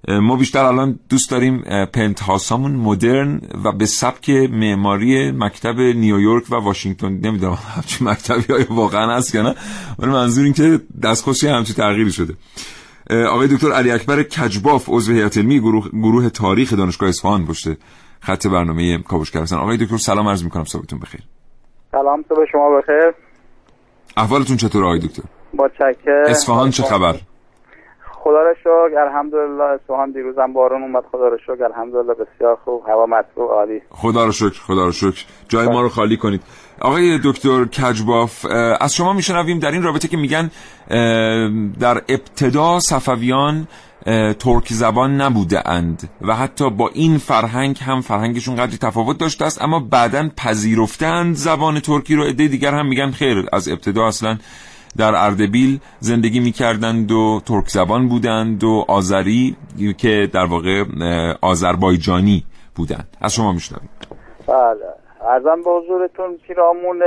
ما بیشتر الان دوست داریم پنت هاسامون مدرن و به سبک معماری مکتب نیویورک و واشنگتن. نمی‌دونم همچین مکتبی های واقعا هست که نه ولی منظور این که دستخوشی همچین تغییری شده. آقای دکتر علی اکبر کجباف عضو هیئت علمی گروه, گروه تاریخ دانشگاه اصفهان پشت خط برنامه کاوشگر هستن. آقای دکتر سلام عرض می‌کنم صبحتون بخیر. سلام صبح شما بخیر. احوالتون چطور آقای دکتر؟ با چکر اصفهان چه خبر؟ خدا را شکر الحمدلله اصفهان دیروزم بارون اومد خدا را شکر الحمدلله بسیار خوب هوا مطبوع عالی. خدا را شکر خدا را شکر. جای ما رو خالی کنید. آقای دکتر کجباف از شما میشنویم در این رابطه که میگن در ابتدا صفویان ترک زبان نبوده اند و حتی با این فرهنگ هم فرهنگشون قدری تفاوت داشته است اما بعدا پذیرفتند زبان ترکی رو. عده دیگر هم میگن خیر. از ابتدا اصلا در اردبیل زندگی می‌کردند و ترک زبان بودند و آذری که در واقع آذربایجانی بودند. از شما میشنویم. بله. ارزم به حضورتون پیرامون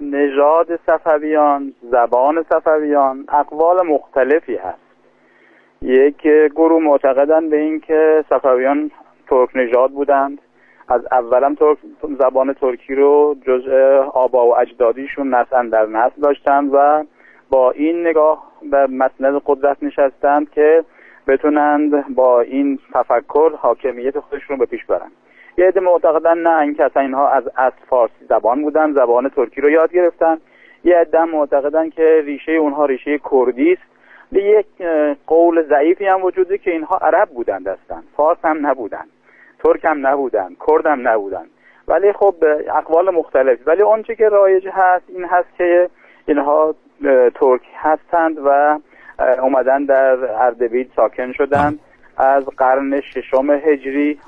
نژاد صفویان زبان صفویان اقوال مختلفی هست. یک گروه معتقدن به این که صفویان ترک نژاد بودند. از اولم ترک زبان ترکی رو جزء آبا و اجدادیشون نسل در نسل داشتند و با این نگاه به مسند قدرت نشستند که بتونند با این تفکر حاکمیت خودشون رو به پیش برن. یه عده معتقدن نه این که اصلا اینها از از فارسی زبان بودن زبان ترکی رو یاد گرفتن. یه عده معتقدن که ریشه اونها ریشه کردی است. یک قول ضعیفی هم وجوده که اینها عرب بودند هستن فارس هم نبودن ترک هم نبودن کرد هم نبودن ولی خب اقوال مختلف. ولی آنچه که رایج هست این هست که اینها ترک هستند و اومدن در اردبیل ساکن شدند. از قرن ششم هجری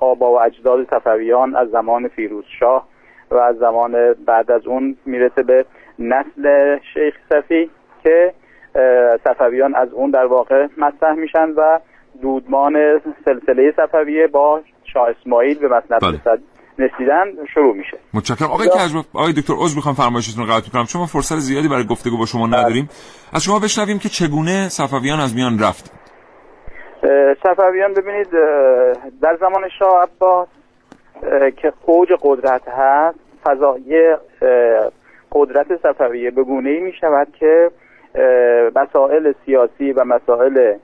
آبا و اجداد صفویان از زمان فیروز شاه و از زمان بعد از اون می‌رسه به نسل شیخ صفی که صفویان از اون در واقع مطرح میشن و دودمان سلسله صفویه با شاه اسماعیل به مسند بله. رسیدن شروع میشه. متشکرم. آقای کجباف آقای دکتر عذر می‌خوام فرمایشتون رو قطع کنم. چون ما فرصت زیادی برای گفتگو با شما نداریم. از شما بشنویم که چگونه صفویان از میان رفت. صفویان ببینید در زمان شاه عباس که اوج قدرت هست فضای قدرت صفویه به گونه ای می شود که مسائل سیاسی و مسائل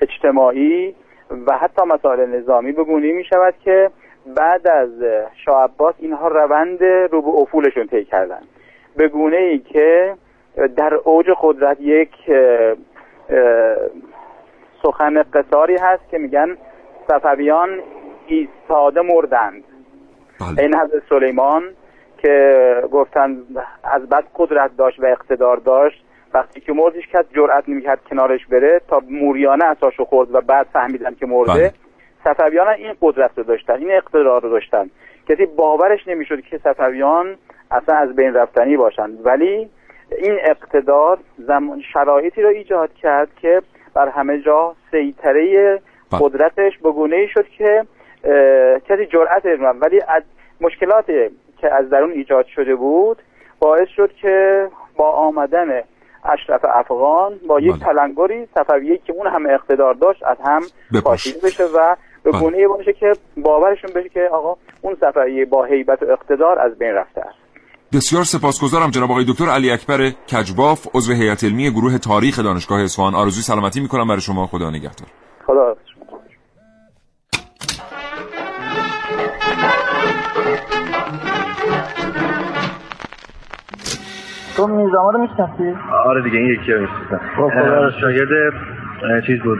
اجتماعی و حتی مسائل نظامی به گونه می شود که بعد از شاه عباس اینها روند رو به افولشون طی کردن به گونه ای که در اوج قدرت یک سخن قصاری هست که میگن صفویان ایستاده مردند بله. این حضرت سلیمان که گفتن از بد قدرت داشت و اقتدار داشت وقتی که مردش کرد جرأت نمی‌کرد کنارش بره تا موریانه اساشو خورد و بعد فهمیدن که مرده بله. صفویان این قدرت رو داشتن این اقتدار رو داشتن کسی باورش نمی‌شد که صفویان اصلا از بین رفتنی باشند ولی این اقتدار زمان شرایطی رو ایجاد کرد که بر همه جا سیطره بله. قدرتش به گونه ای شد که کسی جرأت. ولی از مشکلات که از درون ایجاد شده بود باعث شد که با آمدن اشرف افغان با یک بله. تلنگری صفویه که اون هم اقتدار داشت از هم. پاشیده بشه و به بله. گونه باشه که باورشون بشه که آقا اون صفویه با هیبت و اقتدار از بین رفته است بسیار سپاسگزارم جناب آقای دکتر علی اکبر کجباف عضو هیئت علمی گروه تاریخ دانشگاه اصفهان آرزوی سلامتی می‌کنم برای شما خدا نگهدار خدا تو میرزاما رو می‌شناسی؟ آره دیگه این یکی رو می‌شناسم خب، رو شکر. شاگرد چیز بود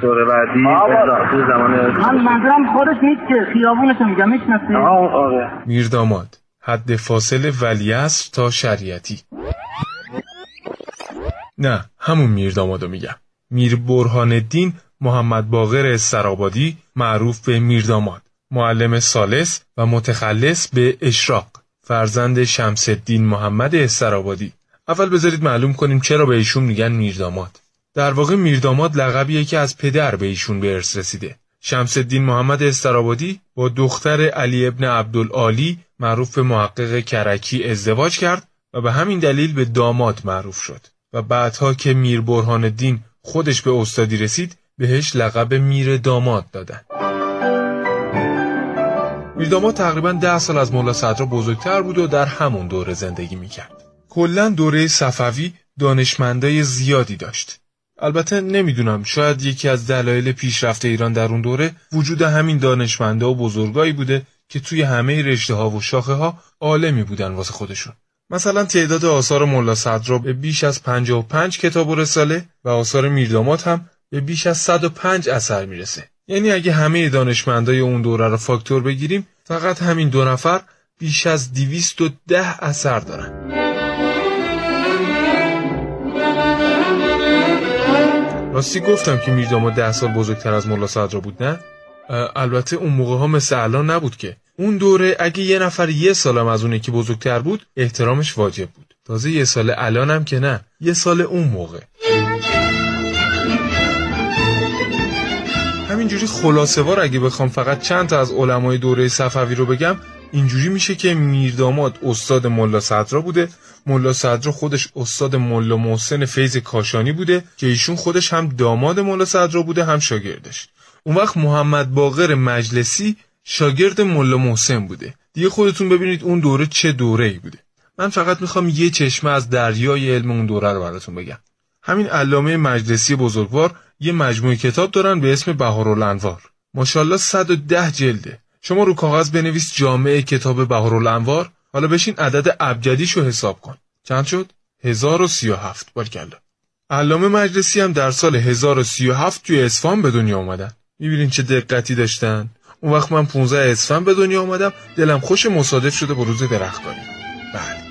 سوروردی آقا. تو زمان من منظورم خودش نیست که خیابونشو میگم می‌شناسی؟ آره میرداماد حد فاصل ولیعصر تا شریعتی نه همون میردامادو میگم میر برهان الدین محمد باقر استرابادی معروف به میرداماد معلم سالس و متخلص به اشراق فرزند شمس الدین محمد استرابادی اول بذارید معلوم کنیم چرا به ایشون میگن میرداماد. در واقع میرداماد لقبیه که از پدر به ایشون به ارث رسیده. شمس الدین محمد استرابادی با دختر علی ابن عبدالعالی معروف به محقق کرکی ازدواج کرد و به همین دلیل به داماد معروف شد و بعدها که میر برهان الدین خودش به استادی رسید بهش لقب میر داماد دادن. میرداماد تقریبا ده سال از ملا صدرا بزرگتر بود و در همون دوره زندگی می‌کرد. کلا دوره صفوی دانشمندای زیادی داشت. البته نمی‌دونم شاید یکی از دلایل پیشرفت ایران در اون دوره وجود همین دانشمندا و بزرگایی بوده که توی همه رشته ها و شاخه ها عالمی بودن واسه خودشون. مثلا تعداد آثار ملا صدرا به بیش از 55 کتاب و رساله و آثار میرداماد هم به بیش از 105 اثر می‌رسه. یعنی اگه همه دانشمندای اون دوره رو فاکتور بگیریم فقط همین دو نفر بیش از 210 اثر دارن. راستی گفتم که میرداماد ده سال بزرگتر از ملا صدرا بود نه؟ البته اون موقع ها مثل الان نبود که. اون دوره اگه یه نفر یه سالم از اون یکی بزرگتر بود احترامش واجب بود. تازه یه سال الانم که نه یه سال اون موقع. همینجوری خلاصه وار اگه بخوام فقط چند تا از علمای دوره صفوی رو بگم اینجوری میشه که میرداماد استاد ملا صدرا بوده. ملا صدرا خودش استاد ملا محسن فیض کاشانی بوده که ایشون خودش هم داماد ملا صدرا بوده هم شاگردش. اون وقت محمد باقر مجلسی شاگرد ملا محسن بوده. دیگه خودتون ببینید اون دوره چه دوره ای بوده. من فقط می‌خوام یه چشمه از دریای علم اون دوره رو براتون بگم. همین علامه مجلسی بزرگوار یه مجموعه کتاب دارن به اسم بهارالانوار ماشاءالله 110 جلده. شما رو کاغذ بنویس جامعه کتاب بهارالانوار حالا بشین عدد ابجدیشو حساب کن. چند شد؟ 1037 بارکلا. علامه مجلسی هم در سال 1037 توی اصفهان به دنیا اومدن. می‌بینین چه دقتی داشتن. اون وقت من 15 اسفند به دنیا اومدم. دلم خوش مصادف شده با روز درختکاری بله.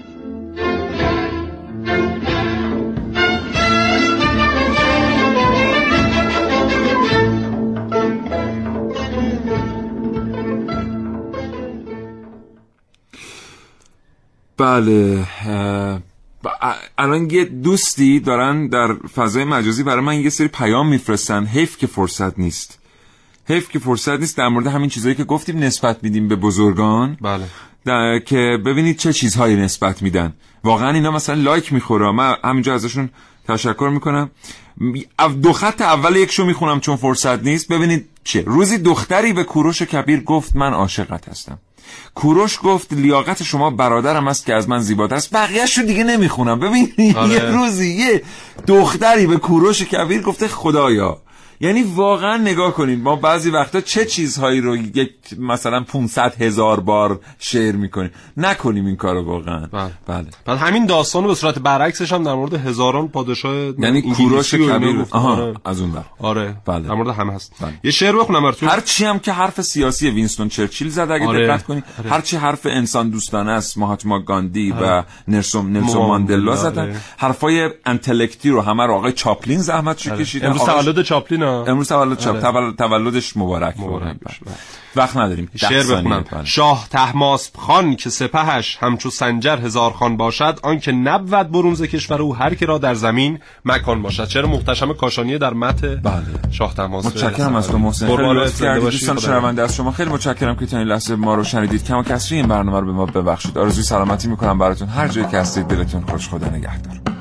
بله الان یه دوستی دارن در فضای مجازی برای من یه سری پیام میفرستن. حیف که فرصت نیست. حیف که فرصت نیست در مورد همین چیزهایی که گفتیم نسبت میدیم به بزرگان. بله. در- که ببینید چه چیزهایی نسبت میدن. واقعا اینا مثلا لایک می‌خوره. من همینجا ازشون تشکر می‌کنم. دو خط اول یکشو می‌خونم چون فرصت نیست. ببینید چه روزی دختری به کوروش کبیر گفت من عاشقت هستم. کوروش گفت لیاقت شما برادرم است که از من زیباتر است. بقیهش رو دیگه نمی‌خونم. ببین آره. یه روزی یه دختری به کوروش کبیر گفته خدایا. یعنی واقعا نگاه کنید ما بعضی وقتا چه چیزهایی رو یک مثلا 500 هزار بار شعر می‌کنیم نکنیم این کارو واقعا بله. بله بعد همین داستان رو به صورت برعکسش هم در مورد هزاران پادشاه یعنی کوروش کبیر. آها آره. از اون بر آره بله. در مورد همه هست بله. یه شعر بخونم براتون هر چی هم که حرف سیاسی وینستون چرچیل زد اگه آره. دقت کنید آره. هر چی حرف انسان دوستانه است مهاتما گاندی و آره. نلسون ماندلا، آره. زدن حرفای انتلکتی رو همه رو آقای چاپلین زحمت آره. کشیدن امروز تولد چاپلین امروز تولد چاپ. آره. تولد- تولدش مبارک. مبارک. بله. وقت نداریم. شعر. بخونم. بله. شاه تحماسب خان که سپهش همچو سنجر هزار خان باشد آنکه نبود برونز کشور او هر که را در زمین مکان باشد. شعر محتشم کاشانی در متن بله. شاه تحماسب متشکرم از تو محسن. خیلی. دوستان شنونده از شما خیلی متشکرم که تا این لحظه ما رو شنیدید. کما کسری این برنامه رو به ما ببخشید. آرزوی سلامتی می‌کنم براتون. هر جایی که هستید دلتون خوش خدا نگهدار.